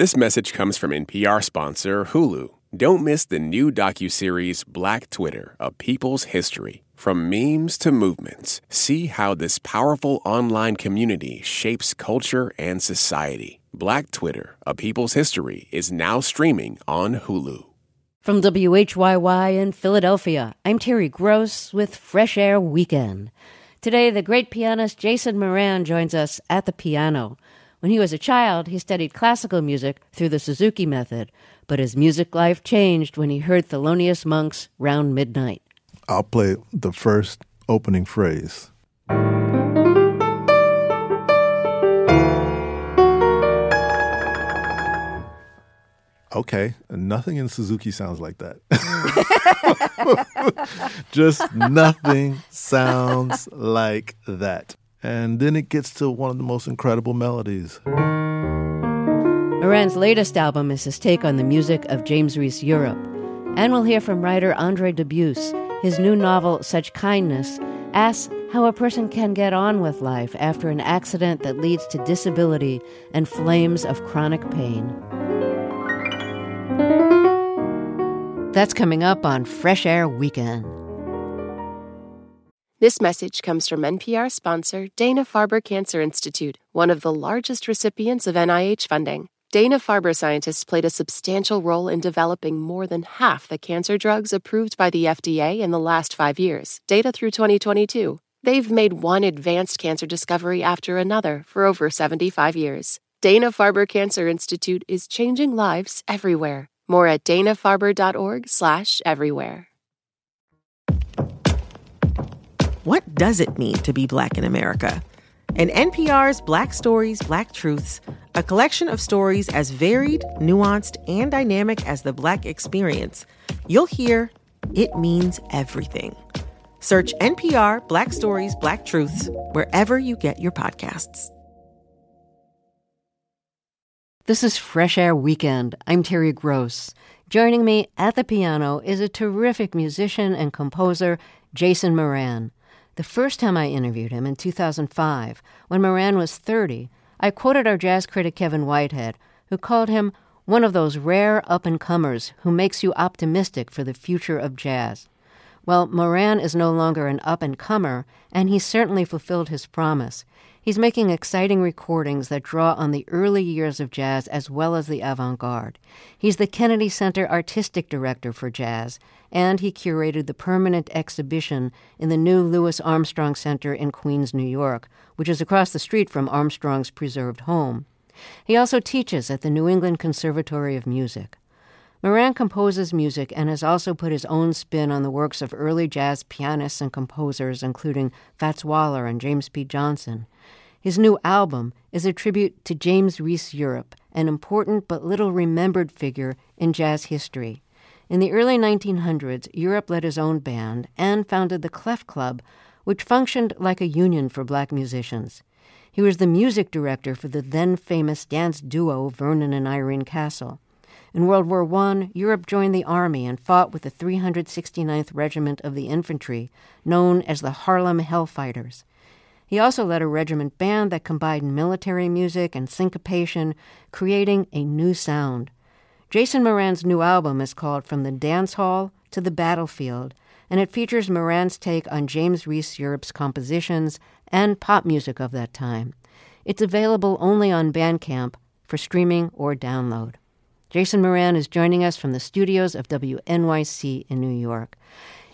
This message comes from NPR sponsor Hulu. Don't miss the new docuseries Black Twitter, A People's History. From memes to movements, see how this powerful online community shapes culture and society. Black Twitter, A People's History is now streaming on Hulu. From WHYY in Philadelphia, I'm Terry Gross with Fresh Air Weekend. Today, the great pianist Jason Moran joins us at the piano. When he was a child, he studied classical music through the Suzuki method, but his music life changed when he heard Thelonious Monk's Round Midnight. I'll play the first opening phrase. Okay, nothing in Suzuki sounds like that. Just nothing sounds like that. And then it gets to one of the most incredible melodies. Moran's latest album is his take on the music of James Reese Europe. And we'll hear from writer Andre Dubus. His new novel, Such Kindness, asks how a person can get on with life after an accident that leads to disability and flames of chronic pain. That's coming up on Fresh Air Weekend. This message comes from NPR sponsor Dana Farber Cancer Institute, one of the largest recipients of NIH funding. Dana Farber scientists played a substantial role in developing more than half the cancer drugs approved by the FDA in the last five years, data through 2022. They've made one advanced cancer discovery after another for over 75 years. Dana Farber Cancer Institute is changing lives everywhere. More at danafarber.org/everywhere. What does it mean to be black in America? In NPR's Black Stories, Black Truths, a collection of stories as varied, nuanced, and dynamic as the black experience, you'll hear it means everything. Search NPR Black Stories, Black Truths wherever you get your podcasts. This is Fresh Air Weekend. I'm Terry Gross. Joining me at the piano is a terrific musician and composer, Jason Moran. The first time I interviewed him in 2005, when Moran was 30, I quoted our jazz critic Kevin Whitehead, who called him one of those rare up and comers who makes you optimistic for the future of jazz. Well, Moran is no longer an up and comer, and he certainly fulfilled his promise. He's making exciting recordings that draw on the early years of jazz as well as the avant garde. He's the Kennedy Center Artistic Director for Jazz, and he curated the permanent exhibition in the new Louis Armstrong Center in Queens, New York, which is across the street from Armstrong's preserved home. He also teaches at the New England Conservatory of Music. Moran composes music and has also put his own spin on the works of early jazz pianists and composers, including Fats Waller and James P. Johnson. His new album is a tribute to James Reese Europe, an important but little remembered figure in jazz history. In the early 1900s, Europe led his own band and founded the Clef Club, which functioned like a union for black musicians. He was the music director for the then famous dance duo Vernon and Irene Castle. In World War I, Europe joined the army and fought with the 369th Regiment of the Infantry, known as the Harlem Hellfighters. He also led a regiment band that combined military music and syncopation, creating a new sound. Jason Moran's new album is called From the Dance Hall to the Battlefield, and it features Moran's take on James Reese Europe's compositions and pop music of that time. It's available only on Bandcamp for streaming or download. Jason Moran is joining us from the studios of WNYC in New York.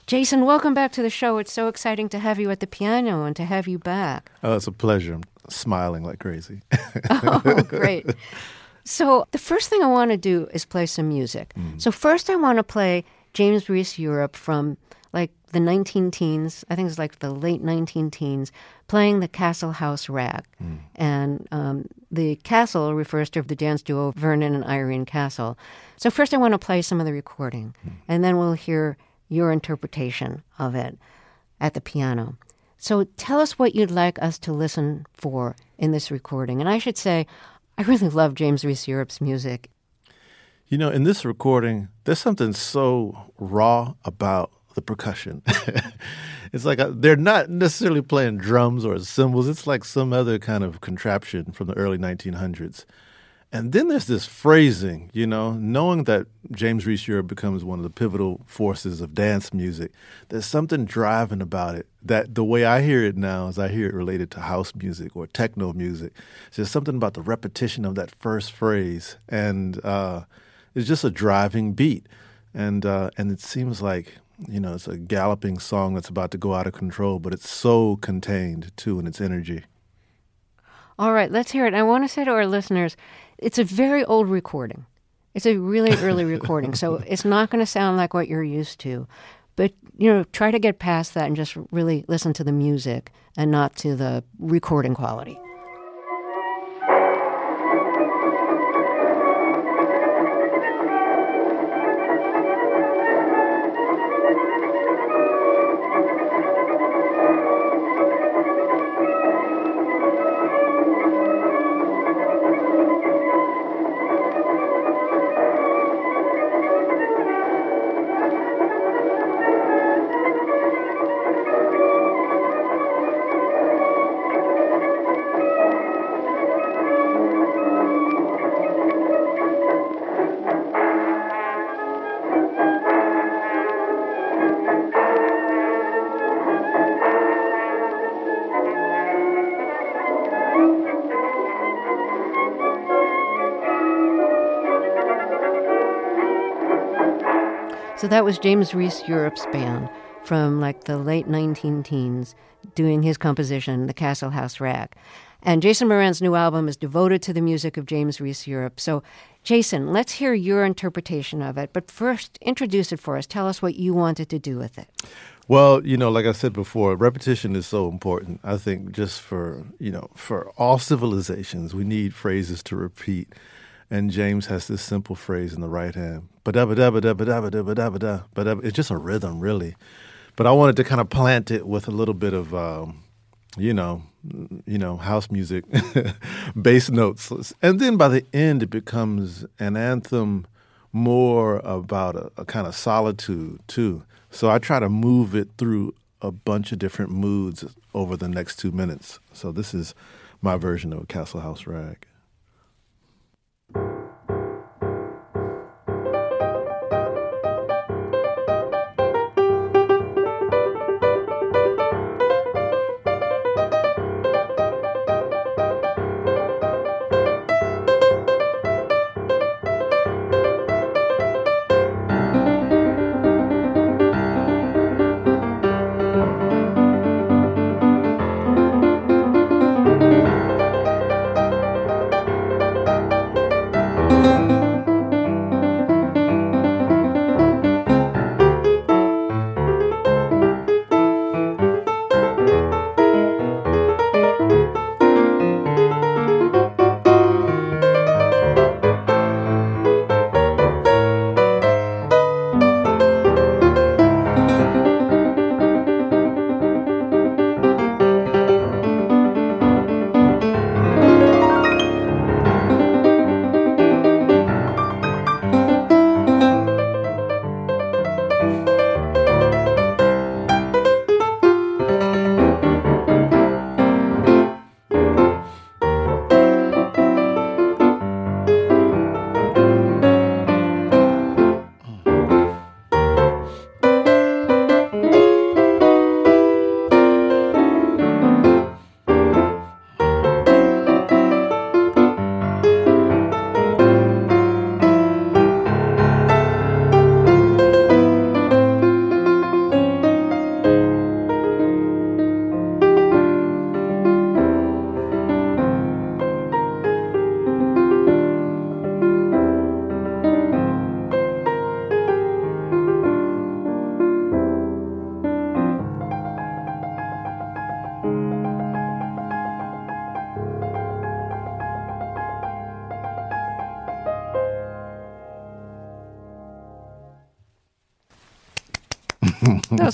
Jason, welcome back to the show. It's so exciting to have you at the piano and to have you back. Oh, it's a pleasure. I'm smiling like crazy. oh, great. So, the first thing I want to do is play some music. Mm. So, first, I want to play James Reese Europe from like the 19 teens, I think it's like the late 19 teens, playing the Castle House Rag. Mm. And um, the castle refers to the dance duo Vernon and Irene Castle. So, first, I want to play some of the recording, mm. and then we'll hear your interpretation of it at the piano. So tell us what you'd like us to listen for in this recording. And I should say, I really love James Reese Europe's music. You know, in this recording, there's something so raw about the percussion. it's like a, they're not necessarily playing drums or cymbals. It's like some other kind of contraption from the early 1900s. And then there's this phrasing, you know, knowing that James Reese Europe becomes one of the pivotal forces of dance music. There's something driving about it that the way I hear it now is I hear it related to house music or techno music. There's something about the repetition of that first phrase, and uh, it's just a driving beat. And uh, and it seems like you know it's a galloping song that's about to go out of control, but it's so contained too in its energy. All right, let's hear it. I want to say to our listeners, it's a very old recording. It's a really early recording, so it's not going to sound like what you're used to. But you know, try to get past that and just really listen to the music and not to the recording quality. So that was James Reese Europe's band from like the late 19 teens doing his composition, The Castle House Rag. And Jason Moran's new album is devoted to the music of James Reese Europe. So, Jason, let's hear your interpretation of it. But first, introduce it for us. Tell us what you wanted to do with it. Well, you know, like I said before, repetition is so important. I think just for, you know, for all civilizations, we need phrases to repeat. And James has this simple phrase in the right hand. It's just a rhythm, really. But I wanted to kind of plant it with a little bit of, um, you know, you know, house music, bass notes, and then by the end it becomes an anthem more about a, a kind of solitude too. So I try to move it through a bunch of different moods over the next two minutes. So this is my version of Castle House Rag.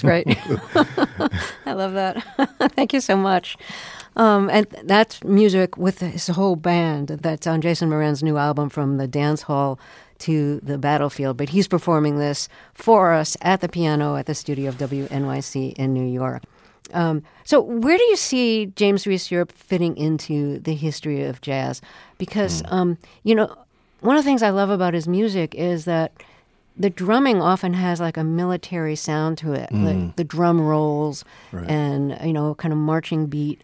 Was great. I love that. Thank you so much. Um, and that's music with his whole band that's on Jason Moran's new album from the dance hall to the battlefield. But he's performing this for us at the piano at the studio of WNYC in New York. Um, so, where do you see James Reese Europe fitting into the history of jazz? Because, Mm. um, you know, one of the things I love about his music is that the drumming often has like a military sound to it, Mm. like the drum rolls and, you know, kind of marching beat.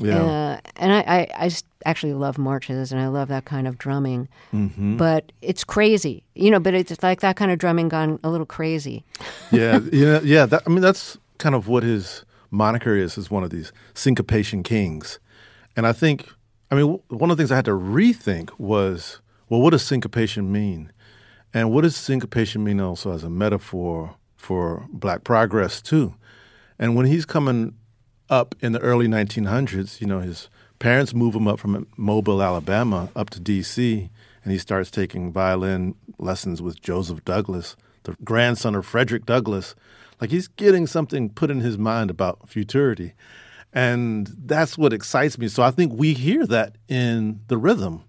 Yeah. Uh, and I, I, I actually love marches and I love that kind of drumming. Mm-hmm. But it's crazy, you know, but it's like that kind of drumming gone a little crazy. yeah, yeah, yeah. That, I mean, that's kind of what his moniker is. Is one of these syncopation kings, and I think, I mean, w- one of the things I had to rethink was, well, what does syncopation mean, and what does syncopation mean also as a metaphor for Black progress too? And when he's coming up in the early 1900s, you know, his parents move him up from Mobile, Alabama, up to D.C., and he starts taking violin lessons with Joseph Douglass, the grandson of Frederick Douglass. Like he's getting something put in his mind about futurity. And that's what excites me. So I think we hear that in the rhythm.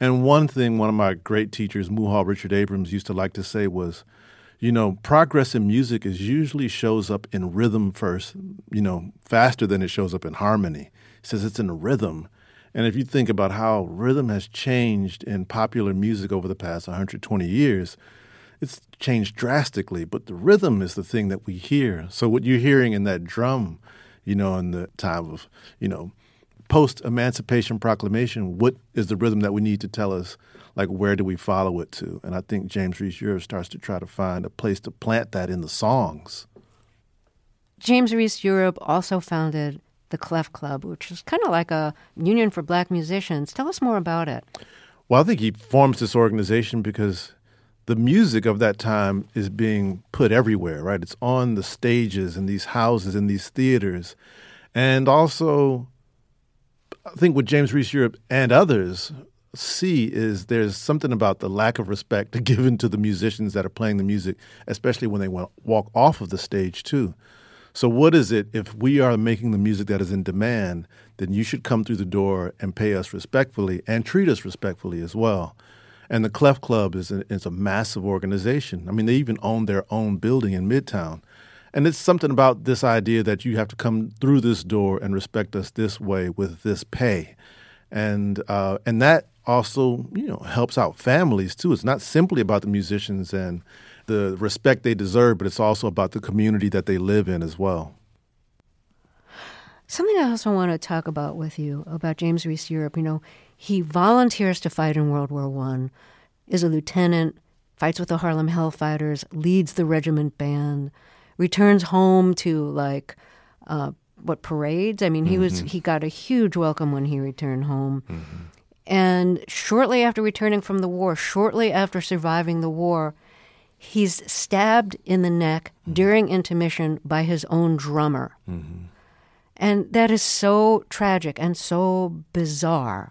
And one thing one of my great teachers, Muhal Richard Abrams, used to like to say was, you know, progress in music is usually shows up in rhythm first, you know, faster than it shows up in harmony. He says it's in rhythm. And if you think about how rhythm has changed in popular music over the past 120 years, it's changed drastically, but the rhythm is the thing that we hear. So what you're hearing in that drum, you know, in the time of, you know, post Emancipation Proclamation, what is the rhythm that we need to tell us, like where do we follow it to? And I think James Reese Europe starts to try to find a place to plant that in the songs. James Reese Europe also founded the Clef Club, which is kind of like a union for black musicians. Tell us more about it. Well, I think he forms this organization because the music of that time is being put everywhere, right? It's on the stages in these houses, in these theaters. And also, I think what James Reese Europe and others see is there's something about the lack of respect given to the musicians that are playing the music, especially when they walk off of the stage, too. So, what is it if we are making the music that is in demand, then you should come through the door and pay us respectfully and treat us respectfully as well. And the Clef Club is a, is a massive organization. I mean, they even own their own building in Midtown. And it's something about this idea that you have to come through this door and respect us this way with this pay. And, uh, and that also, you know, helps out families too. It's not simply about the musicians and the respect they deserve, but it's also about the community that they live in as well. Something I also want to talk about with you about James Reese Europe. You know, he volunteers to fight in World War One, is a lieutenant, fights with the Harlem Hellfighters, leads the regiment band, returns home to like uh, what parades. I mean, he was mm-hmm. he got a huge welcome when he returned home. Mm-hmm. And shortly after returning from the war, shortly after surviving the war, he's stabbed in the neck mm-hmm. during intermission by his own drummer. And that is so tragic and so bizarre.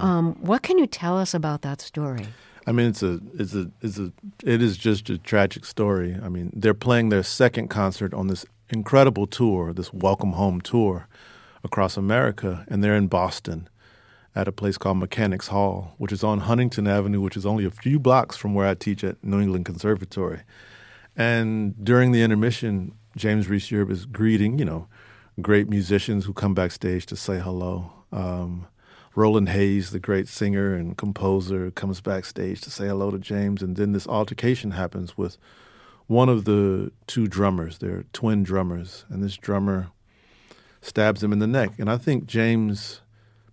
Um, what can you tell us about that story? I mean, it's a, it's a, it's a, it is just a tragic story. I mean, they're playing their second concert on this incredible tour, this Welcome Home tour across America, and they're in Boston at a place called Mechanics Hall, which is on Huntington Avenue, which is only a few blocks from where I teach at New England Conservatory. And during the intermission, James Reese Europe is greeting, you know, great musicians who come backstage to say hello. Um, Roland Hayes, the great singer and composer, comes backstage to say hello to James, and then this altercation happens with one of the two drummers. They're twin drummers, and this drummer stabs him in the neck. And I think James,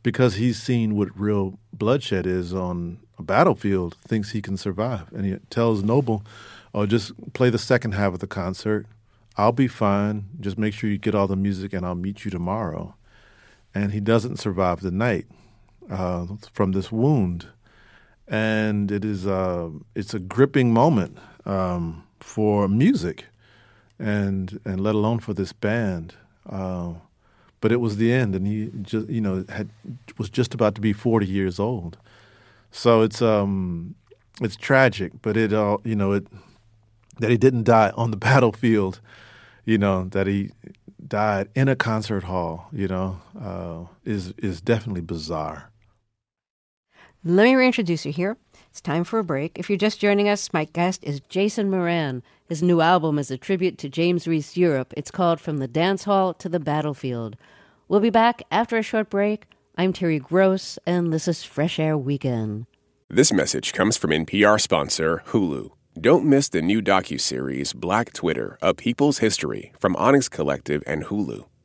because he's seen what real bloodshed is on a battlefield, thinks he can survive, and he tells Noble, "Oh, just play the second half of the concert. I'll be fine. Just make sure you get all the music, and I'll meet you tomorrow." And he doesn't survive the night uh, from this wound, and it is uh, it's a gripping moment um, for music, and and let alone for this band. Uh, but it was the end, and he just you know had was just about to be forty years old. So it's um it's tragic, but it all you know it that he didn't die on the battlefield, you know that he died in a concert hall, you know, uh, is is definitely bizarre. Let me reintroduce you here. It's time for a break. If you're just joining us, my guest is Jason Moran. His new album is a tribute to James Reese Europe. It's called From the Dance Hall to the Battlefield. We'll be back after a short break. I'm Terry Gross, and this is Fresh Air Weekend. This message comes from NPR sponsor Hulu. Don't miss the new docu-series Black Twitter: A People's History from Onyx Collective and Hulu.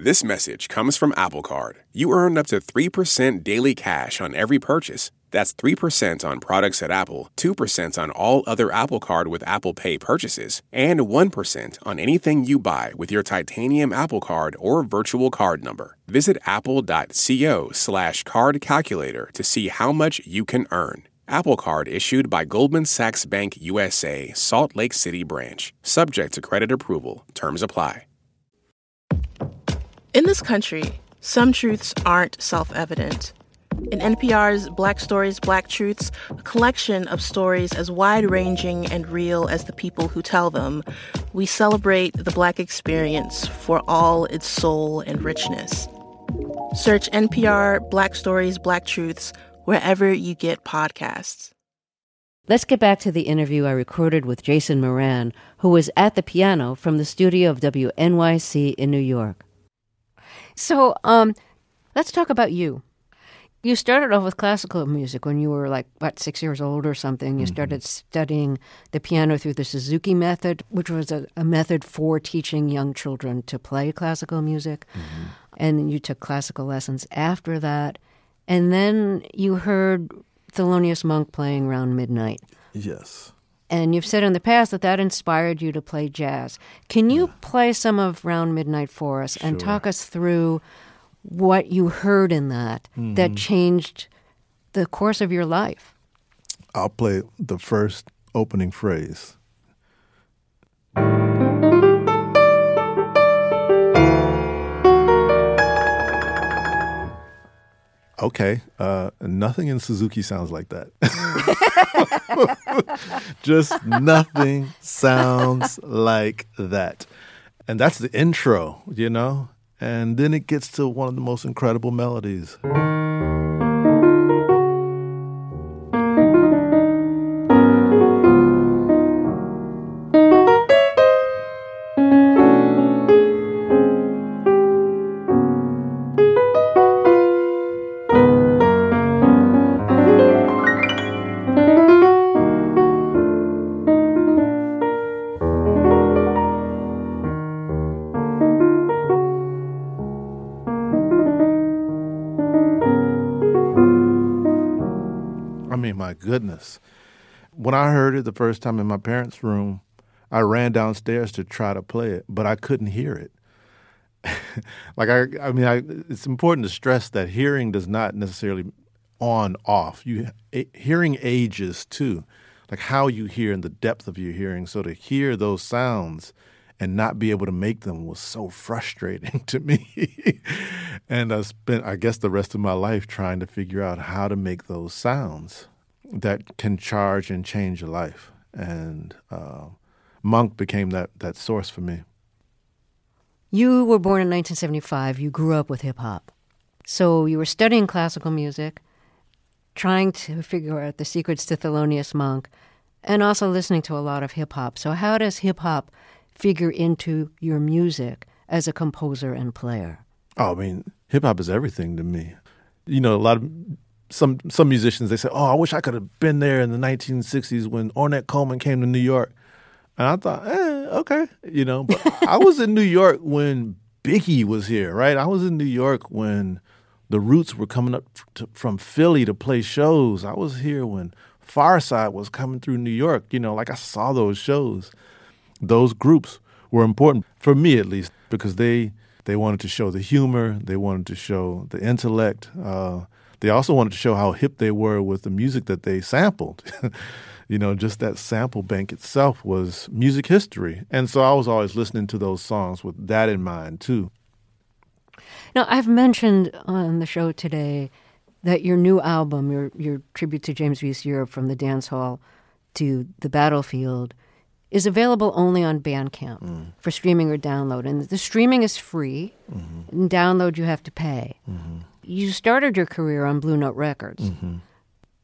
This message comes from Apple Card. You earn up to 3% daily cash on every purchase. That's 3% on products at Apple, 2% on all other Apple Card with Apple Pay purchases, and 1% on anything you buy with your titanium Apple Card or virtual card number. Visit apple.co slash card calculator to see how much you can earn. Apple Card issued by Goldman Sachs Bank USA, Salt Lake City branch. Subject to credit approval. Terms apply. In this country, some truths aren't self evident. In NPR's Black Stories, Black Truths, a collection of stories as wide ranging and real as the people who tell them, we celebrate the Black experience for all its soul and richness. Search NPR Black Stories, Black Truths wherever you get podcasts. Let's get back to the interview I recorded with Jason Moran, who was at the piano from the studio of WNYC in New York. So, um, let's talk about you. You started off with classical music when you were like, what, six years old or something. You mm-hmm. started studying the piano through the Suzuki method, which was a, a method for teaching young children to play classical music. Mm-hmm. And you took classical lessons after that. And then you heard Thelonious Monk playing around midnight. Yes. And you've said in the past that that inspired you to play jazz. Can you yeah. play some of Round Midnight for us and talk us through what you heard in that mm-hmm. that changed the course of your life? I'll play the first opening phrase. Okay, uh, nothing in Suzuki sounds like that. Just nothing sounds like that. And that's the intro, you know? And then it gets to one of the most incredible melodies. Goodness. When I heard it the first time in my parents' room, I ran downstairs to try to play it, but I couldn't hear it. like I, I mean, I, it's important to stress that hearing does not necessarily on off. You hearing ages too, like how you hear and the depth of your hearing. So to hear those sounds and not be able to make them was so frustrating to me. and I spent, I guess, the rest of my life trying to figure out how to make those sounds that can charge and change your life. And uh, Monk became that, that source for me. You were born in 1975. You grew up with hip hop. So you were studying classical music, trying to figure out the secrets to Thelonious Monk, and also listening to a lot of hip hop. So, how does hip hop figure into your music as a composer and player? Oh, I mean, hip hop is everything to me. You know, a lot of some some musicians they say, "Oh, I wish I could have been there in the 1960s when Ornette Coleman came to New York." And I thought, eh, okay, you know, but I was in New York when Biggie was here, right? I was in New York when the Roots were coming up to, from Philly to play shows. I was here when Pharcyde was coming through New York. You know, like I saw those shows. Those groups were important for me, at least, because they they wanted to show the humor, they wanted to show the intellect. Uh, they also wanted to show how hip they were with the music that they sampled. you know, just that sample bank itself was music history. And so I was always listening to those songs with that in mind, too. Now, I've mentioned on the show today that your new album, your, your tribute to James Reese Europe from the dance hall to the battlefield, is available only on Bandcamp mm. for streaming or download. And the streaming is free, mm-hmm. and download you have to pay. Mm-hmm. You started your career on Blue Note Records. Mm-hmm.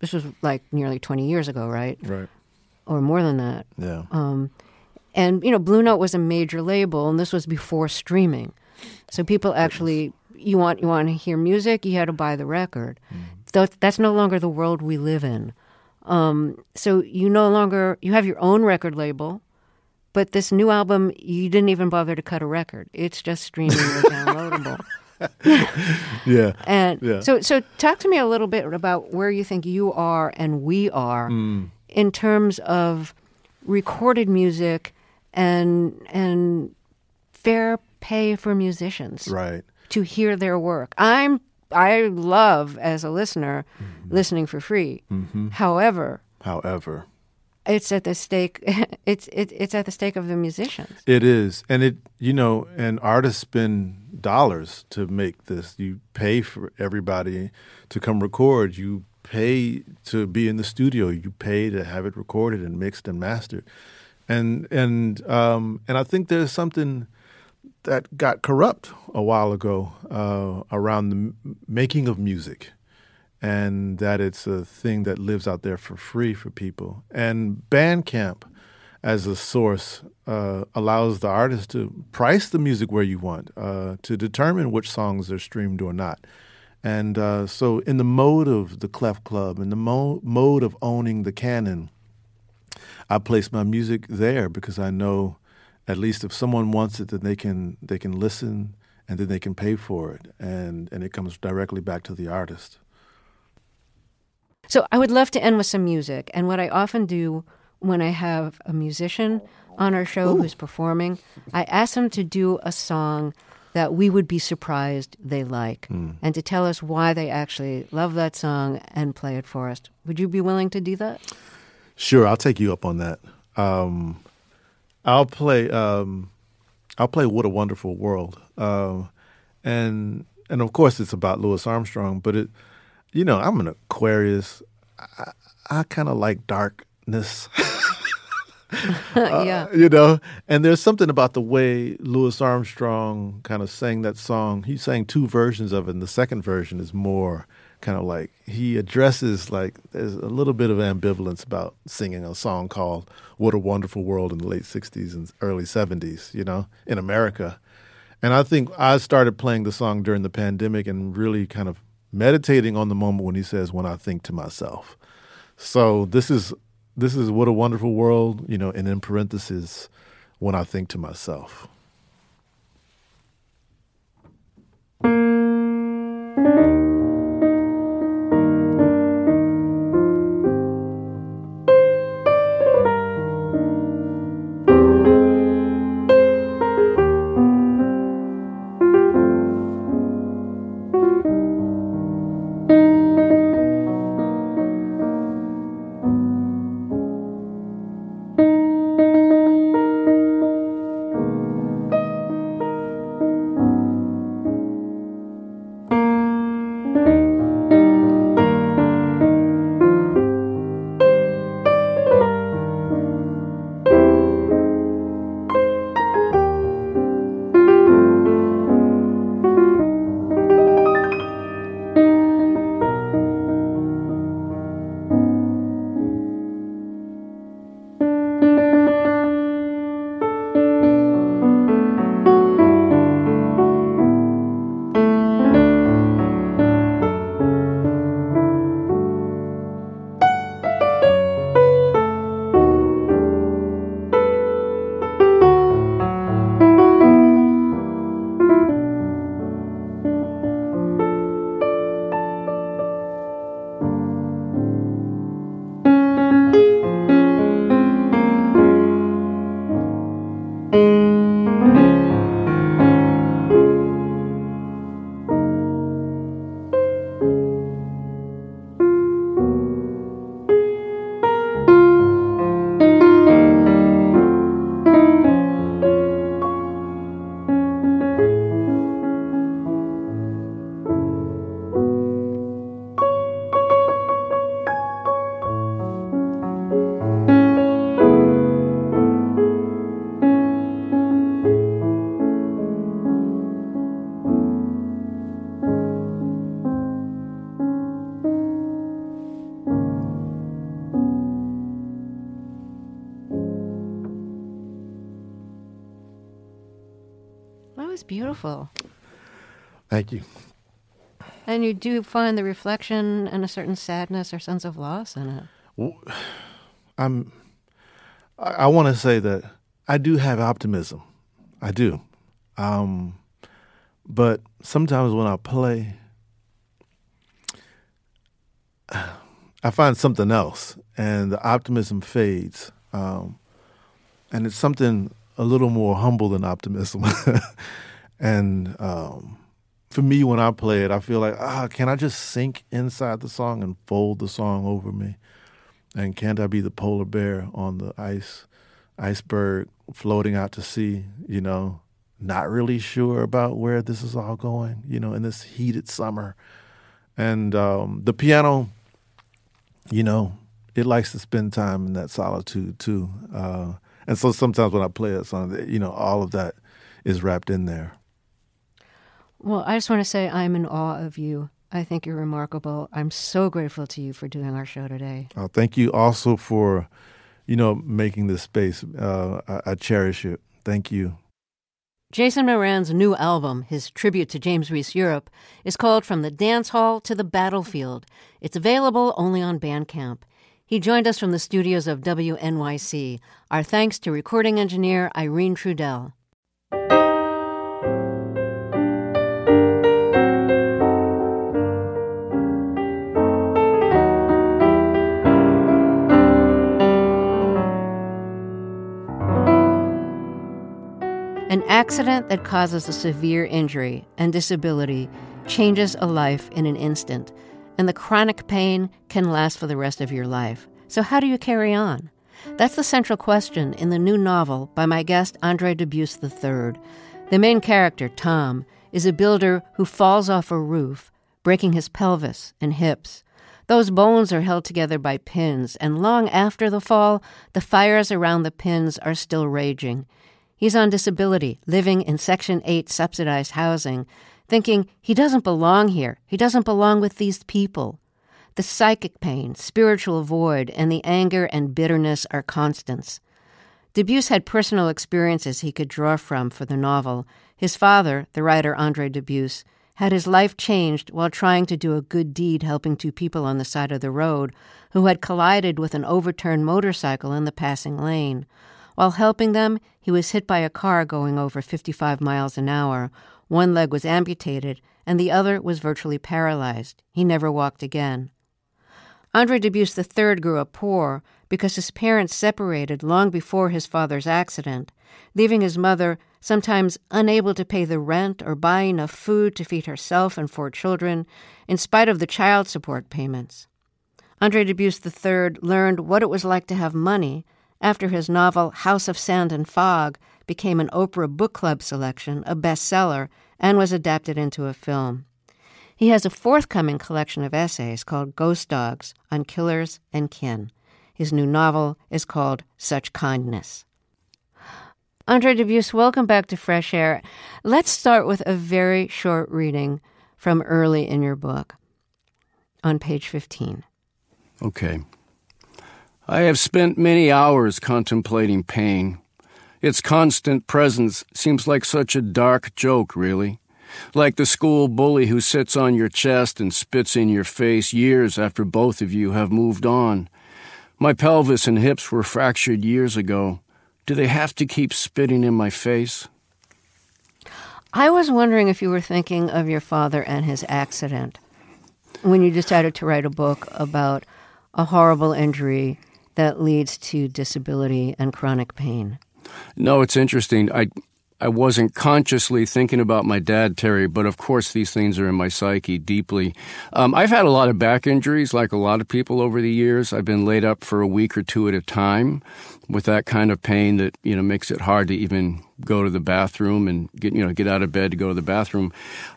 This was like nearly 20 years ago, right? Right. Or more than that. Yeah. Um, and, you know, Blue Note was a major label, and this was before streaming. So people actually, you want you want to hear music, you had to buy the record. Mm. That's no longer the world we live in. Um, so you no longer, you have your own record label, but this new album, you didn't even bother to cut a record. It's just streaming or downloadable. yeah. And yeah. so so talk to me a little bit about where you think you are and we are mm. in terms of recorded music and and fair pay for musicians. Right. To hear their work. I'm I love as a listener mm-hmm. listening for free. Mm-hmm. However, however, it's at the stake. It's it, it's at the stake of the musicians. It is, and it you know, and artists spend dollars to make this. You pay for everybody to come record. You pay to be in the studio. You pay to have it recorded and mixed and mastered. And and um, and I think there's something that got corrupt a while ago uh, around the making of music and that it's a thing that lives out there for free for people. And Bandcamp, as a source, uh, allows the artist to price the music where you want, uh, to determine which songs are streamed or not. And uh, so, in the mode of the Clef Club, in the mo- mode of owning the canon, I place my music there because I know, at least if someone wants it, then they can they can listen and then they can pay for it, and and it comes directly back to the artist. So I would love to end with some music. And what I often do when I have a musician on our show Ooh. who's performing, I ask them to do a song that we would be surprised they like mm. and to tell us why they actually love that song and play it for us. Would you be willing to do that? Sure, I'll take you up on that. Um, I'll play. Um, I'll play "What a Wonderful World," uh, and and of course it's about Louis Armstrong, but it you know, I'm an Aquarius. I, I kind of like darkness. yeah. Uh, you know, and there's something about the way Louis Armstrong kind of sang that song. He sang two versions of it, and the second version is more kind of like he addresses like there's a little bit of ambivalence about singing a song called What a Wonderful World in the late 60s and early 70s, you know, in America. And I think I started playing the song during the pandemic and really kind of meditating on the moment when he says, "When I think to myself." So this is this is what a wonderful world, you know, and in parentheses, when I think to myself. Was beautiful. Thank you. And you do find the reflection and a certain sadness or sense of loss in it. I'm. I, I want to say that I do have optimism. I do. Um, but sometimes when I play, I find something else, and the optimism fades. Um, and it's something a little more humble than optimism. and um, for me, when I play it, I feel like, ah, can I just sink inside the song and fold the song over me? And can't I be the polar bear on the ice, iceberg floating out to sea? You know, not really sure about where this is all going. You know, in this heated summer, and um, the piano, you know, it likes to spend time in that solitude too. Uh, and so sometimes when I play a song, you know, all of that is wrapped in there. Well, I just want to say I'm in awe of you. I think you're remarkable. I'm so grateful to you for doing our show today. Uh, thank you also for, you know, making this space. Uh, I, I cherish it. Thank you. Jason Moran's new album, his tribute to James Reese Europe, is called From the Dance Hall to the Battlefield. It's available only on Bandcamp. He joined us from the studios of WNYC. Our thanks to recording engineer Irene Trudel. An accident that causes a severe injury and disability changes a life in an instant and the chronic pain can last for the rest of your life. So, how do you carry on? That's the central question in the new novel by my guest Andre Dubus III. The main character, Tom, is a builder who falls off a roof, breaking his pelvis and hips. Those bones are held together by pins, and long after the fall, the fires around the pins are still raging. He's on disability, living in Section 8 subsidized housing, thinking he doesn't belong here, he doesn't belong with these people. The psychic pain, spiritual void, and the anger and bitterness are constants. Dubus had personal experiences he could draw from for the novel. His father, the writer Andre Dubus, had his life changed while trying to do a good deed helping two people on the side of the road who had collided with an overturned motorcycle in the passing lane. While helping them, he was hit by a car going over 55 miles an hour, one leg was amputated, and the other was virtually paralyzed. He never walked again. Andre Dubus III grew up poor because his parents separated long before his father's accident, leaving his mother sometimes unable to pay the rent or buy enough food to feed herself and four children, in spite of the child support payments. Andre Dubus III learned what it was like to have money after his novel House of Sand and Fog became an Oprah Book Club selection, a bestseller, and was adapted into a film. He has a forthcoming collection of essays called Ghost Dogs on killers and kin. His new novel is called Such Kindness. Andre Dubus, welcome back to Fresh Air. Let's start with a very short reading from early in your book on page 15. Okay. I have spent many hours contemplating pain. Its constant presence seems like such a dark joke, really. Like the school bully who sits on your chest and spits in your face years after both of you have moved on. My pelvis and hips were fractured years ago. Do they have to keep spitting in my face? I was wondering if you were thinking of your father and his accident when you decided to write a book about a horrible injury that leads to disability and chronic pain. No, it's interesting. I I wasn't consciously thinking about my dad, Terry, but of course these things are in my psyche deeply. Um, I've had a lot of back injuries, like a lot of people over the years. I've been laid up for a week or two at a time with that kind of pain that you know makes it hard to even go to the bathroom and get you know get out of bed to go to the bathroom.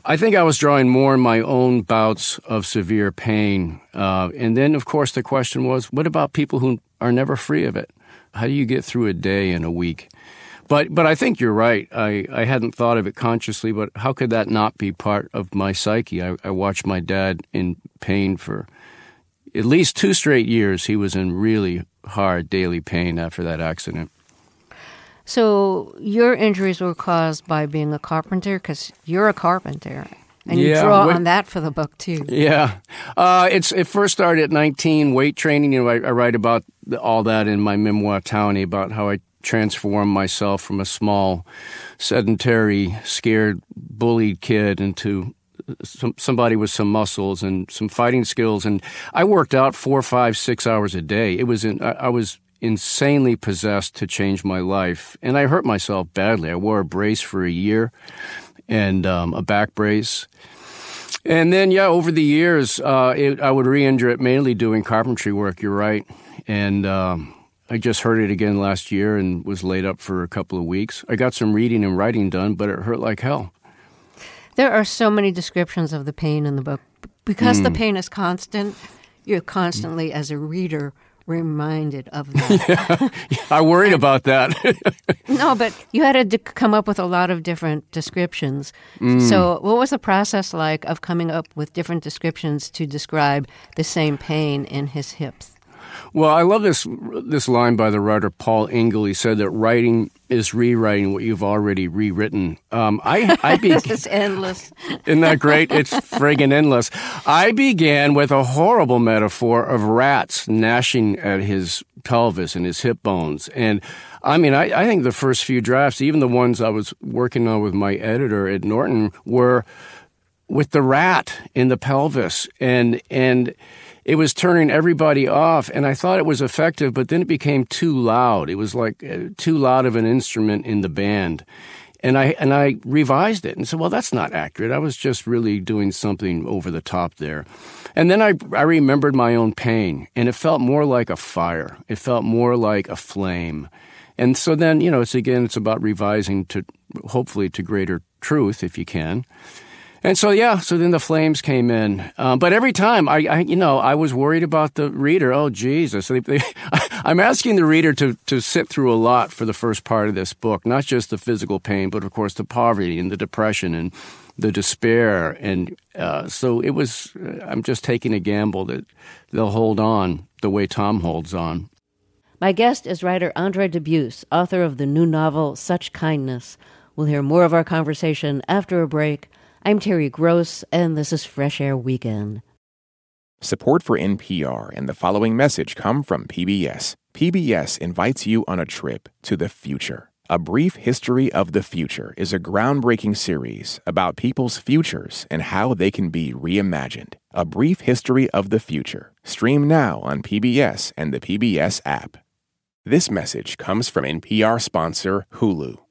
I think I was drawing more in my own bouts of severe pain, uh, and then of course the question was, what about people who are never free of it? How do you get through a day in a week? But but I think you're right. I, I hadn't thought of it consciously, but how could that not be part of my psyche? I, I watched my dad in pain for at least two straight years. He was in really hard daily pain after that accident. So your injuries were caused by being a carpenter because you're a carpenter. And you draw wait- on that for the book too. Yeah, uh, it's it first started at 19. Weight training. You know, I, I write about all that in my memoir, Townie, about how I transformed myself from a small, sedentary, scared, bullied kid into some, somebody with some muscles and some fighting skills. And I worked out four, five, six hours a day. It was in, I, I was insanely possessed to change my life, and I hurt myself badly. I wore a brace for a year and um, a back brace. And then, yeah, over the years, uh, it, I would re-injure it mainly doing carpentry work. You're right, and um, I just hurt it again last year and was laid up for a couple of weeks. I got some reading and writing done, but it hurt like hell. There are so many descriptions of the pain in the book. Because Hmm. the pain is constant, you're constantly, as a reader, reminded of that. I worried about that. no, but you had to come up with a lot of different descriptions. Hmm. So, what was the process like of coming up with different descriptions to describe the same pain in his hips? Well, I love this this line by the writer Paul Engle. He said that writing is rewriting what you've already rewritten. Um, I I be, It's endless. Isn't that great? It's friggin' endless. I began with a horrible metaphor of rats gnashing at his pelvis and his hip bones. And I mean, I, I think the first few drafts, even the ones I was working on with my editor at Norton, were with the rat in the pelvis. And, and, it was turning everybody off, and I thought it was effective, but then it became too loud. It was like uh, too loud of an instrument in the band. And I and I revised it and said, "Well, that's not accurate. I was just really doing something over the top there." And then I I remembered my own pain, and it felt more like a fire. It felt more like a flame. And so then, you know, it's again, it's about revising to hopefully to greater truth if you can. And so, yeah, so then the flames came in. Um, but every time, I, I, you know, I was worried about the reader. Oh, Jesus. They, they, I'm asking the reader to, to sit through a lot for the first part of this book, not just the physical pain, but of course the poverty and the depression and the despair. And uh, so it was, uh, I'm just taking a gamble that they'll hold on the way Tom holds on. My guest is writer Andre Dubus, author of the new novel Such Kindness. We'll hear more of our conversation after a break. I'm Terry Gross, and this is Fresh Air Weekend. Support for NPR and the following message come from PBS. PBS invites you on a trip to the future. A Brief History of the Future is a groundbreaking series about people's futures and how they can be reimagined. A Brief History of the Future. Stream now on PBS and the PBS app. This message comes from NPR sponsor Hulu.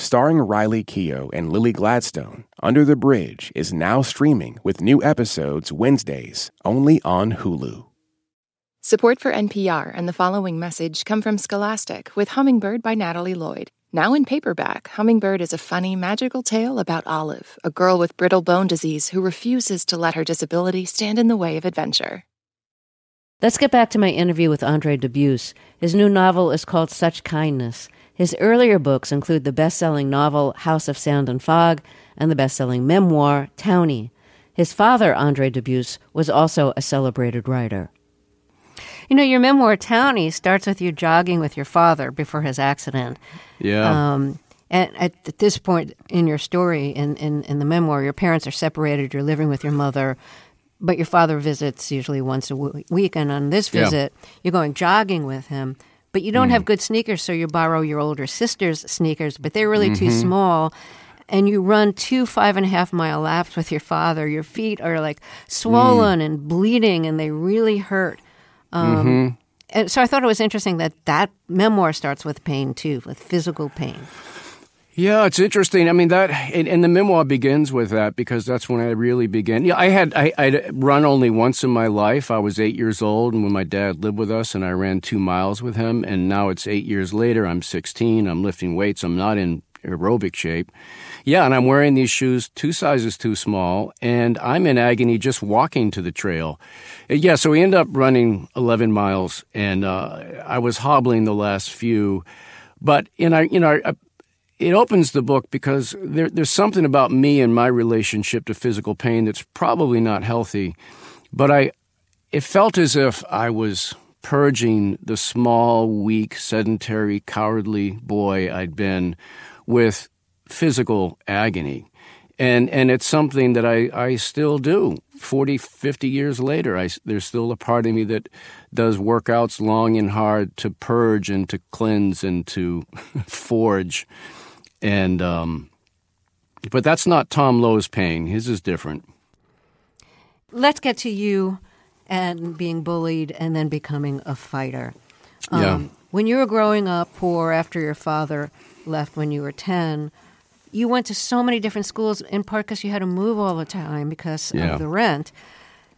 Starring Riley Keough and Lily Gladstone, Under the Bridge is now streaming with new episodes Wednesdays only on Hulu. Support for NPR and the following message come from Scholastic with Hummingbird by Natalie Lloyd. Now in paperback, Hummingbird is a funny, magical tale about Olive, a girl with brittle bone disease who refuses to let her disability stand in the way of adventure. Let's get back to my interview with Andre Dubus. His new novel is called Such Kindness. His earlier books include the best selling novel House of Sand and Fog and the best selling memoir Townie. His father, Andre Dubus, was also a celebrated writer. You know, your memoir Townie starts with you jogging with your father before his accident. Yeah. Um, and at, at this point in your story, in, in, in the memoir, your parents are separated, you're living with your mother, but your father visits usually once a w- week. And on this Yeah. visit, you're going jogging with him, but you don't hmm. have good sneakers, so you borrow your older sister's sneakers, but they're really too mm-hmm. small. And you run two five and a half mile laps with your father. Your feet are like swollen mm. and bleeding, and they really hurt. Um, mm-hmm. And so I thought it was interesting that that memoir starts with pain too, with physical pain. Yeah, it's interesting. I mean, that and, and the memoir begins with that because that's when I really began. Yeah, I had I, I'd run only once in my life. I was eight years old, and when my dad lived with us, and I ran two miles with him. And now it's eight years later. I'm 16. I'm lifting weights. I'm not in aerobic shape. Yeah, and I'm wearing these shoes two sizes too small, and I'm in agony just walking to the trail. Yeah, so we end up running 11 miles, and uh, I was hobbling the last few. But in our, you know, it opens the book because there, there's something about me and my relationship to physical pain that's probably not healthy. But I, it felt as if I was purging the small, weak, sedentary, cowardly boy I'd been with physical agony. And, and it's something that I, I still do. 40, 50 years later, I, there's still a part of me that does workouts long and hard to purge and to cleanse and to forge. And, um, but that's not Tom Lowe's pain. His is different. Let's get to you and being bullied and then becoming a fighter. Um, yeah. When you were growing up poor after your father left when you were 10, you went to so many different schools in part because you had to move all the time because yeah. of the rent.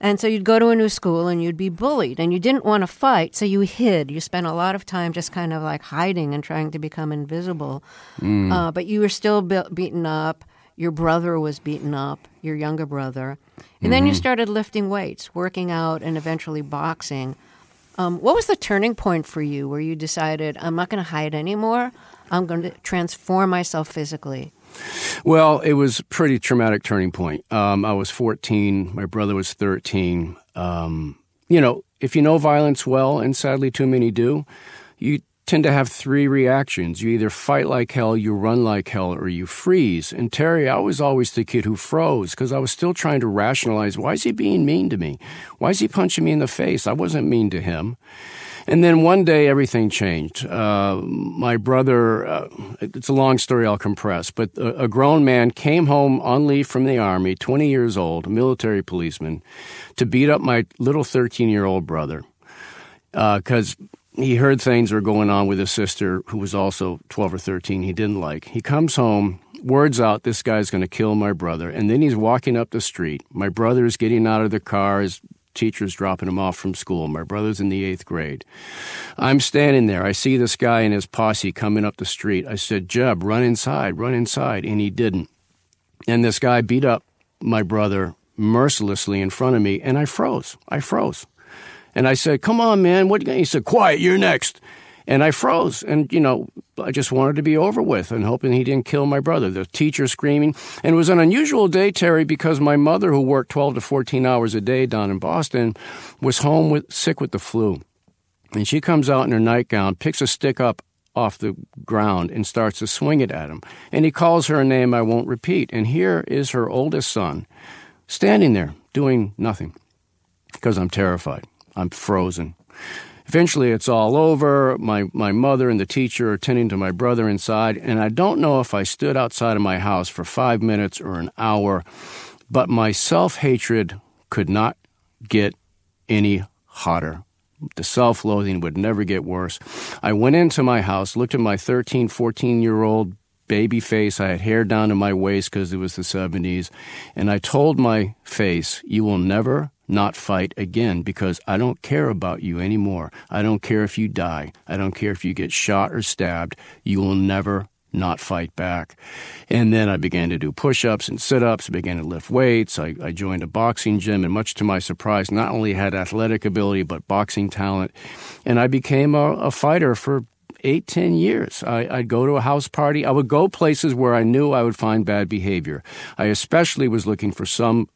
And so you'd go to a new school and you'd be bullied and you didn't want to fight, so you hid. You spent a lot of time just kind of like hiding and trying to become invisible. Mm. Uh, but you were still be- beaten up. Your brother was beaten up, your younger brother. And mm-hmm. then you mm-hmm. started lifting weights, working out, and eventually boxing. Um, what was the turning point for you where you decided, I'm not going to hide anymore? I'm going to transform myself physically? Well, it was a pretty traumatic turning point. Um, I was 14, my brother was 13. Um, you know, if you know violence well, and sadly too many do, you tend to have three reactions. You either fight like hell, you run like hell, or you freeze. And Terry, I was always the kid who froze because I was still trying to rationalize why is he being mean to me? Why is he punching me in the face? I wasn't mean to him. And then one day everything changed. Uh, my brother, uh, it's a long story I'll compress, but a, a, grown man came home on leave from the army, 20 years old, military policeman, to beat up my little 13 year old brother. Because uh, he heard things were going on with his sister, who was also 12 or 13, he didn't like. He comes home, words out, this guy's going to kill my brother. And then he's walking up the street. My brother is getting out of the car, his teacher's dropping him off from school. My brother's in the eighth grade. I'm standing there. I see this guy and his posse coming up the street. I said, Jeb, run inside, run inside. And he didn't. And this guy beat up my brother mercilessly in front of me, and I froze. I froze. And I said, Come on, man. What? He said, Quiet, you're next. And I froze. And, you know, I just wanted to be over with and hoping he didn't kill my brother. The teacher screaming. And it was an unusual day, Terry, because my mother, who worked 12 to 14 hours a day down in Boston, was home with, sick with the flu. And she comes out in her nightgown, picks a stick up off the ground and starts to swing it at him. And he calls her a name I won't repeat. And here is her oldest son standing there doing nothing because I'm terrified. I'm frozen. Eventually, it's all over. My, my mother and the teacher are tending to my brother inside, and I don't know if I stood outside of my house for five minutes or an hour, but my self hatred could not get any hotter. The self loathing would never get worse. I went into my house, looked at my 13, 14 year old baby face. I had hair down to my waist because it was the 70s. And I told my face, You will never not fight again because I don't care about you anymore. I don't care if you die. I don't care if you get shot or stabbed. You will never not fight back. And then I began to do push ups and sit ups, began to lift weights. I, I, joined a boxing gym, and much to my surprise, not only had athletic ability, but boxing talent. And I became a, a fighter for eight, ten years. I, would go to a house party. I would go places where I knew I would find bad behavior. I especially was looking for some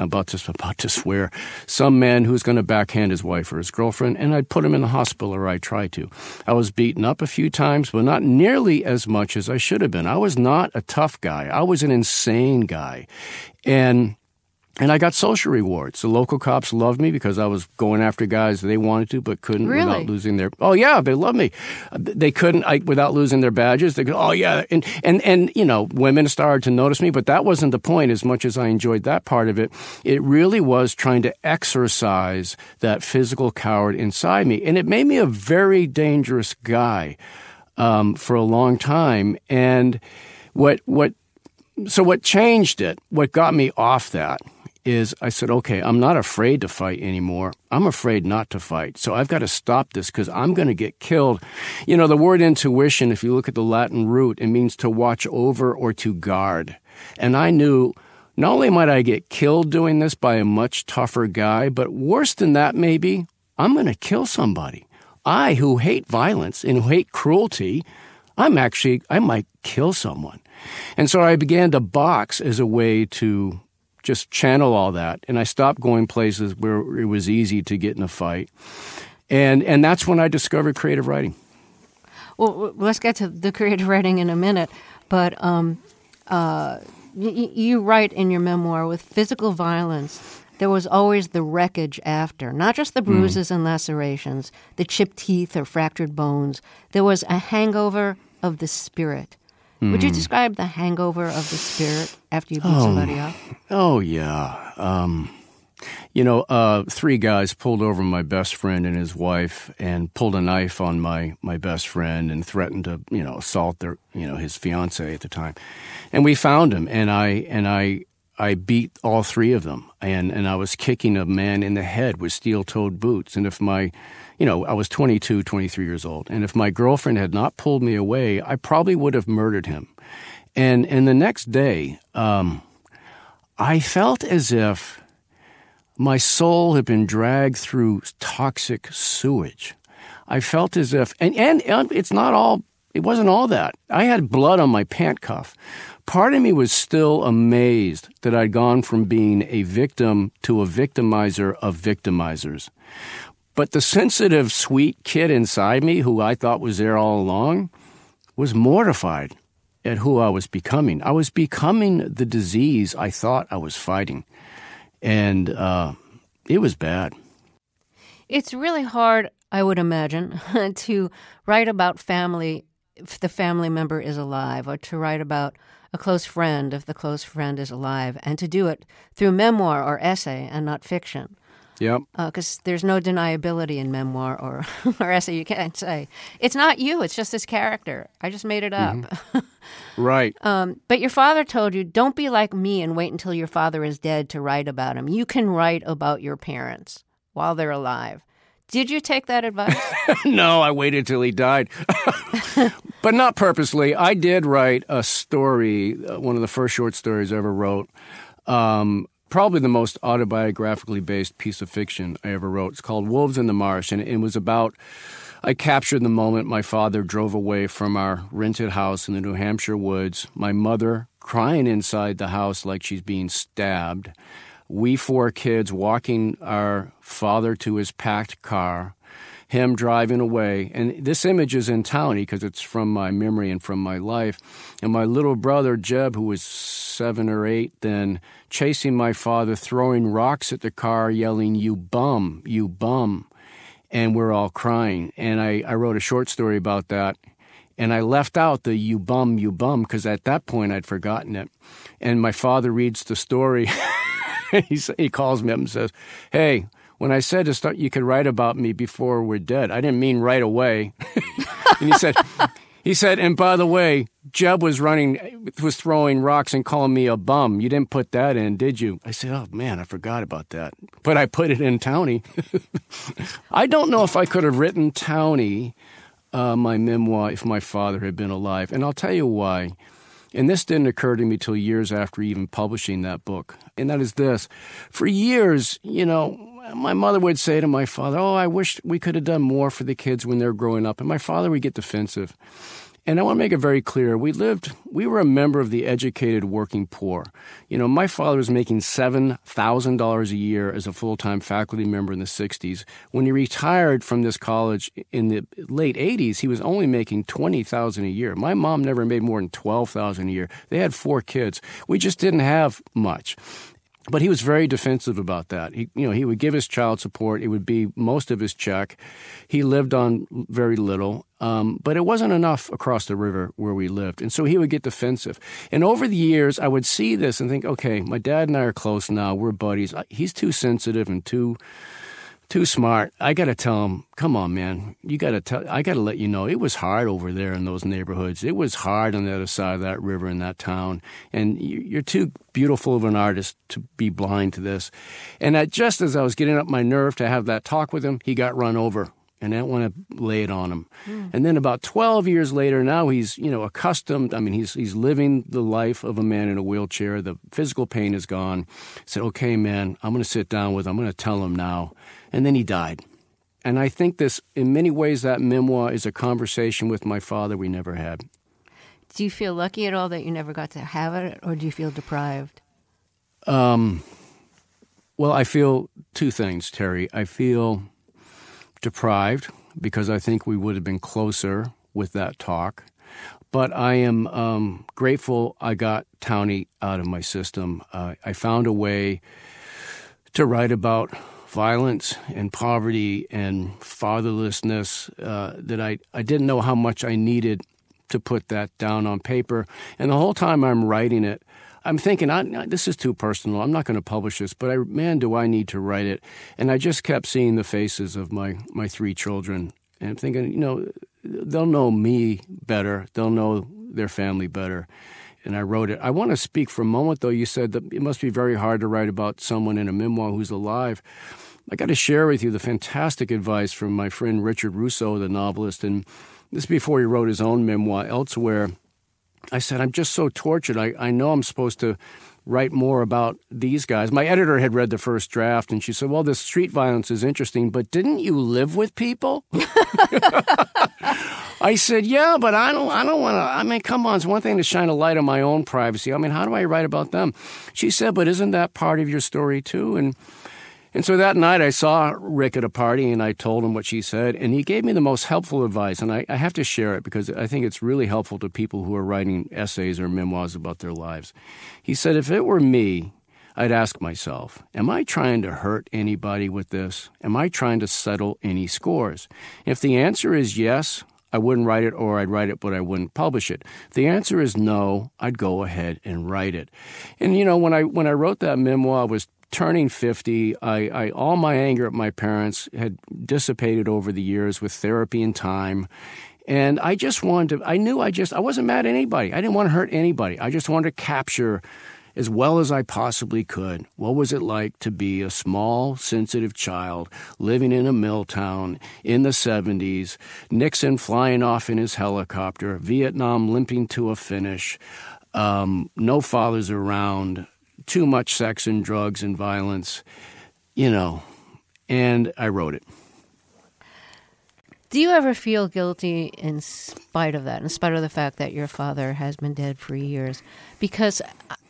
about to about to swear some man who's going to backhand his wife or his girlfriend, and I'd put him in the hospital, or I try to. I was beaten up a few times, but not nearly as much as I should have been. I was not a tough guy. I was an insane guy, and and I got social rewards. The local cops loved me because I was going after guys they wanted to but couldn't really? without losing their. Oh yeah, they loved me. They couldn't I, without losing their badges. They go, oh yeah, and and and you know, women started to notice me, but that wasn't the point. As much as I enjoyed that part of it, it really was trying to exercise that physical coward inside me, and it made me a very dangerous guy um, for a long time. And what what so what changed it? What got me off that? Is I said, okay, I'm not afraid to fight anymore. I'm afraid not to fight. So I've got to stop this because I'm going to get killed. You know, the word intuition, if you look at the Latin root, it means to watch over or to guard. And I knew not only might I get killed doing this by a much tougher guy, but worse than that, maybe, I'm going to kill somebody. I, who hate violence and who hate cruelty, I'm actually, I might kill someone. And so I began to box as a way to just channel all that. And I stopped going places where it was easy to get in a fight. And, and that's when I discovered creative writing. Well, let's get to the creative writing in a minute. But um, uh, y- you write in your memoir with physical violence, there was always the wreckage after, not just the bruises mm. and lacerations, the chipped teeth or fractured bones. There was a hangover of the spirit. Mm. Would you hmm. describe the hangover of the spirit after you beat oh, somebody up? Oh, yeah. Um, you know, uh, three guys pulled over my best friend and his wife and pulled a knife on my, my best friend and threatened to, you know, assault their, you know, his fiance at the time. And we found him and I, and I, I beat all three of them and, and I was kicking a man in the head with steel toed boots. And if my, you know, I was 22, 23 years old. And if my girlfriend had not pulled me away, I probably would have murdered him. And, and the next day, um, I felt as if my soul had been dragged through toxic sewage. I felt as if, and, and, and it's not all, it wasn't all that. I had blood on my pant cuff. Part of me was still amazed that I'd gone from being a victim to a victimizer of victimizers. But the sensitive, sweet kid inside me, who I thought was there all along, was mortified at who I was becoming. I was becoming the disease I thought I was fighting. And uh, it was bad. It's really hard, I would imagine, to write about family if the family member is alive, or to write about a close friend if the close friend is alive, and to do it through memoir or essay and not fiction. Yep. Because uh, there's no deniability in memoir or, or essay. You can't say it's not you. It's just this character. I just made it up. Mm-hmm. right. Um, but your father told you, don't be like me and wait until your father is dead to write about him. You can write about your parents while they're alive. Did you take that advice? no, I waited till he died. but not purposely. I did write a story, uh, one of the first short stories I ever wrote. Um, probably the most autobiographically based piece of fiction I ever wrote. It's called Wolves in the Marsh, and it was about. I captured the moment my father drove away from our rented house in the New Hampshire woods, my mother crying inside the house like she's being stabbed, we four kids walking our father to his packed car, him driving away. And this image is in Townie because it's from my memory and from my life. And my little brother, Jeb, who was seven or eight then, chasing my father, throwing rocks at the car, yelling, You bum, you bum. And we're all crying. And I, I wrote a short story about that. And I left out the you bum, you bum, because at that point I'd forgotten it. And my father reads the story. he, he calls me up and says, Hey, when I said to start, you could write about me before we're dead, I didn't mean right away. and he said, he said, and by the way, Jeb was running, was throwing rocks and calling me a bum. You didn't put that in, did you? I said, oh man, I forgot about that. But I put it in Townie. I don't know if I could have written Townie, uh, my memoir, if my father had been alive. And I'll tell you why. And this didn't occur to me till years after even publishing that book. And that is this. For years, you know, my mother would say to my father, Oh, I wish we could have done more for the kids when they're growing up. And my father would get defensive. And I want to make it very clear we lived, we were a member of the educated working poor. You know, my father was making $7,000 a year as a full time faculty member in the 60s. When he retired from this college in the late 80s, he was only making $20,000 a year. My mom never made more than $12,000 a year. They had four kids. We just didn't have much. But he was very defensive about that. He, you know, he would give his child support. It would be most of his check. He lived on very little, um, but it wasn't enough across the river where we lived, and so he would get defensive. And over the years, I would see this and think, okay, my dad and I are close now. We're buddies. He's too sensitive and too too smart. I got to tell him, come on, man. You got to tell, I got to let you know it was hard over there in those neighborhoods. It was hard on the other side of that river in that town. And you're too beautiful of an artist to be blind to this. And just as I was getting up my nerve to have that talk with him, he got run over. And I don't want to lay it on him. Mm. And then about 12 years later, now he's, you know, accustomed. I mean, he's, he's living the life of a man in a wheelchair. The physical pain is gone. I said, okay, man, I'm going to sit down with him. I'm going to tell him now and then he died. And I think this, in many ways, that memoir is a conversation with my father we never had. Do you feel lucky at all that you never got to have it, or do you feel deprived? Um, well, I feel two things, Terry. I feel deprived because I think we would have been closer with that talk. But I am um, grateful I got Townie out of my system. Uh, I found a way to write about violence and poverty and fatherlessness uh, that I, I didn't know how much I needed to put that down on paper. And the whole time I'm writing it, I'm thinking, I, this is too personal. I'm not going to publish this, but I, man, do I need to write it? And I just kept seeing the faces of my, my three children and I'm thinking, you know, they'll know me better. They'll know their family better and I wrote it. I want to speak for a moment, though. You said that it must be very hard to write about someone in a memoir who's alive. I got to share with you the fantastic advice from my friend Richard Russo, the novelist, and this before he wrote his own memoir, Elsewhere. I said, I'm just so tortured. I, I know I'm supposed to write more about these guys. My editor had read the first draft and she said, Well, this street violence is interesting, but didn't you live with people? I said, Yeah, but I don't I don't wanna I mean, come on, it's one thing to shine a light on my own privacy. I mean, how do I write about them? She said, But isn't that part of your story too? And and so that night I saw Rick at a party and I told him what she said, and he gave me the most helpful advice. And I, I, have to share it because I think it's really helpful to people who are writing essays or memoirs about their lives. He said, If it were me, I'd ask myself, Am I trying to hurt anybody with this? Am I trying to settle any scores? If the answer is yes, I wouldn't write it, or I'd write it, but I wouldn't publish it. The answer is no, I'd go ahead and write it. And you know, when I when I wrote that memoir, I was turning 50, I, I, all my anger at my parents had dissipated over the years with therapy and time. And I just wanted to, I knew I just, I wasn't mad at anybody. I didn't want to hurt anybody. I just wanted to capture as well as I possibly could what was it like to be a small, sensitive child living in a mill town in the 70s, Nixon flying off in his helicopter, Vietnam limping to a finish, um, no fathers around, too much sex and drugs and violence, you know, and I wrote it. Do you ever feel guilty in spite of that, in spite of the fact that your father has been dead for years? Because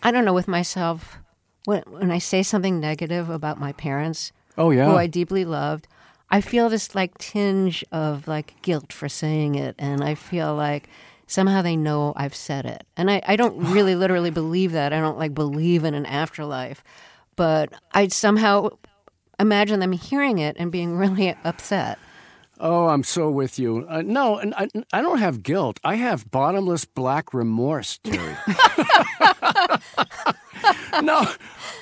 I don't know, with myself, when, when I say something negative about my parents, oh yeah, who I deeply loved, I feel this like tinge of like guilt for saying it, and I feel like somehow they know I've said it. And I, I don't really literally believe that. I don't like believe in an afterlife. But I somehow imagine them hearing it and being really upset. Oh, I'm so with you. Uh, no, and I, I don't have guilt. I have bottomless black remorse, Terry. no,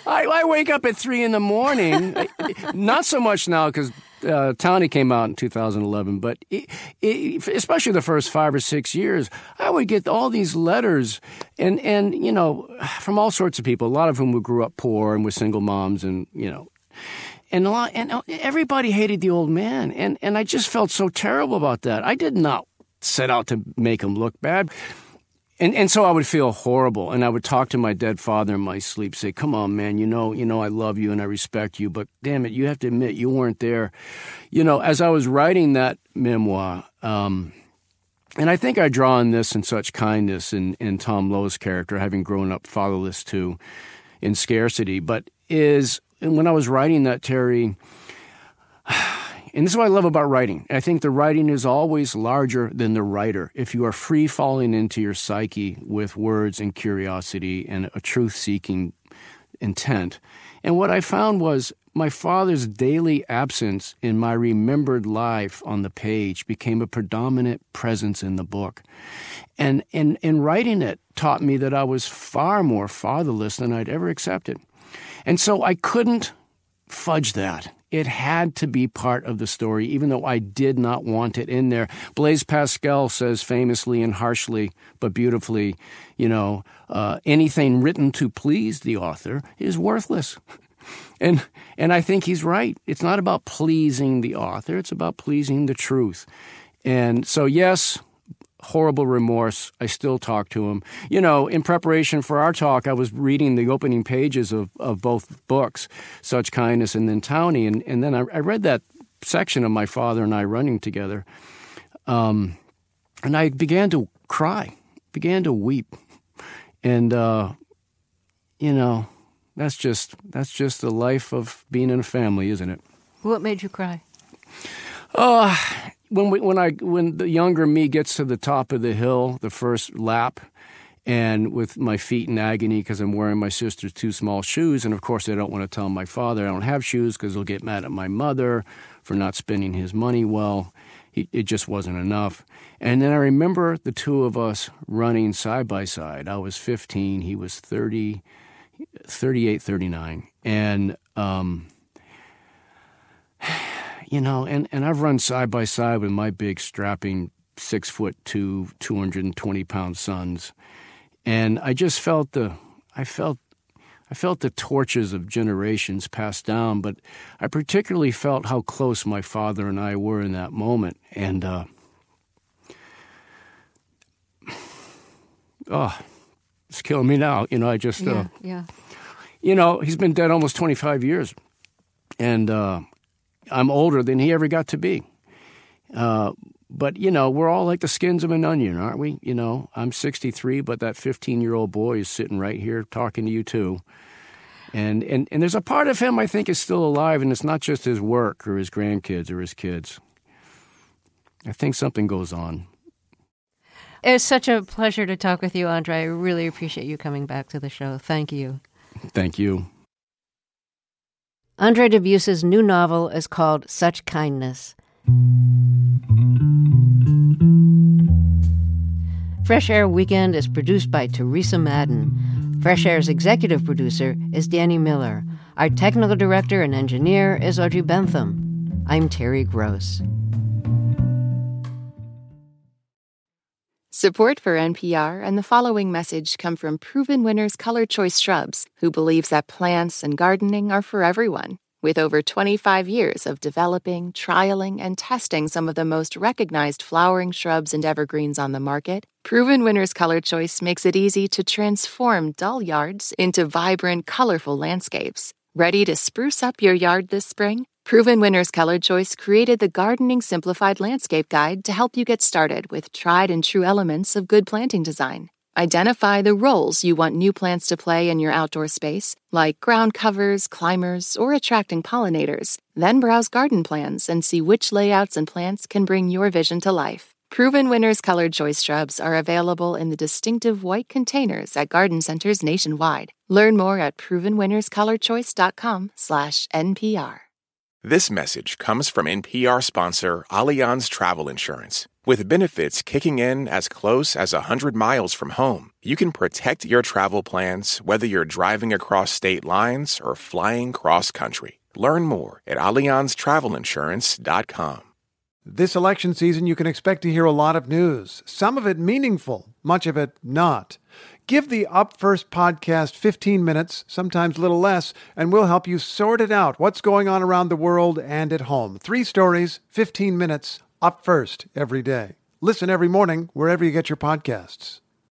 I, I, wake up at three in the morning. Not so much now because uh, Townie came out in 2011, but it, it, especially the first five or six years, I would get all these letters, and and you know, from all sorts of people, a lot of whom who grew up poor and were single moms, and you know, and a lot, and everybody hated the old man, and and I just felt so terrible about that. I did not set out to make him look bad. And and so I would feel horrible, and I would talk to my dead father in my sleep, say, "Come on, man, you know, you know, I love you and I respect you, but damn it, you have to admit you weren't there." You know, as I was writing that memoir, um, and I think I draw on this in such kindness in in Tom Lowe's character, having grown up fatherless too, in scarcity, but is when I was writing that Terry. And this is what I love about writing. I think the writing is always larger than the writer. If you are free falling into your psyche with words and curiosity and a truth seeking intent. And what I found was my father's daily absence in my remembered life on the page became a predominant presence in the book. And in, in writing it taught me that I was far more fatherless than I'd ever accepted. And so I couldn't fudge that it had to be part of the story, even though I did not want it in there. Blaise Pascal says famously and harshly, but beautifully, you know, uh, anything written to please the author is worthless. And and I think he's right. It's not about pleasing the author, it's about pleasing the truth. And so yes, horrible remorse. I still talk to him. You know, in preparation for our talk, I was reading the opening pages of, of both books, Such Kindness and then Townie, and, and then I, I read that section of my father and I running together. Um, and I began to cry, began to weep. And, uh, you know, that's just that's just the life of being in a family, isn't it? What made you cry? Uh, when we, when I when the younger me gets to the top of the hill, the first lap, and with my feet in agony because I'm wearing my sister's too small shoes, and of course I don't want to tell my father I don't have shoes because he'll get mad at my mother for not spending his money well. He, it just wasn't enough. And then I remember the two of us running side by side. I was 15, he was 30, 38, 39, and um, you know, and, and I've run side by side with my big strapping six foot two, 220 pound sons. And I just felt the, I felt, I felt the torches of generations passed down, but I particularly felt how close my father and I were in that moment. And, uh, oh, it's killing me now. You know, I just, yeah, uh, yeah. You know, he's been dead almost 25 years. And, uh, I'm older than he ever got to be. Uh, but you know, we're all like the skins of an onion, aren't we? You know, I'm 63, but that 15 year old boy is sitting right here talking to you too. And, and and there's a part of him I think is still alive, and it's not just his work or his grandkids or his kids. I think something goes on. It's such a pleasure to talk with you, Andre. I really appreciate you coming back to the show. Thank you. Thank you. Andre Dubus's new novel is called Such Kindness. Fresh Air Weekend is produced by Teresa Madden. Fresh Air's executive producer is Danny Miller. Our technical director and engineer is Audrey Bentham. I'm Terry Gross. Support for NPR and the following message come from Proven Winners Color Choice Shrubs, who believes that plants and gardening are for everyone. With over 25 years of developing, trialing, and testing some of the most recognized flowering shrubs and evergreens on the market, Proven Winners Color Choice makes it easy to transform dull yards into vibrant, colorful landscapes. Ready to spruce up your yard this spring? Proven Winners Color Choice created the Gardening Simplified Landscape Guide to help you get started with tried and true elements of good planting design. Identify the roles you want new plants to play in your outdoor space, like ground covers, climbers, or attracting pollinators. Then browse garden plans and see which layouts and plants can bring your vision to life. Proven Winners colored choice shrubs are available in the distinctive white containers at garden centers nationwide. Learn more at provenwinnerscolorchoice.com/npr. This message comes from NPR sponsor Allianz Travel Insurance. With benefits kicking in as close as 100 miles from home, you can protect your travel plans whether you're driving across state lines or flying cross country. Learn more at AllianzTravelInsurance.com. This election season, you can expect to hear a lot of news, some of it meaningful, much of it not. Give the Up First podcast 15 minutes, sometimes a little less, and we'll help you sort it out what's going on around the world and at home. Three stories, 15 minutes, up first every day. Listen every morning wherever you get your podcasts.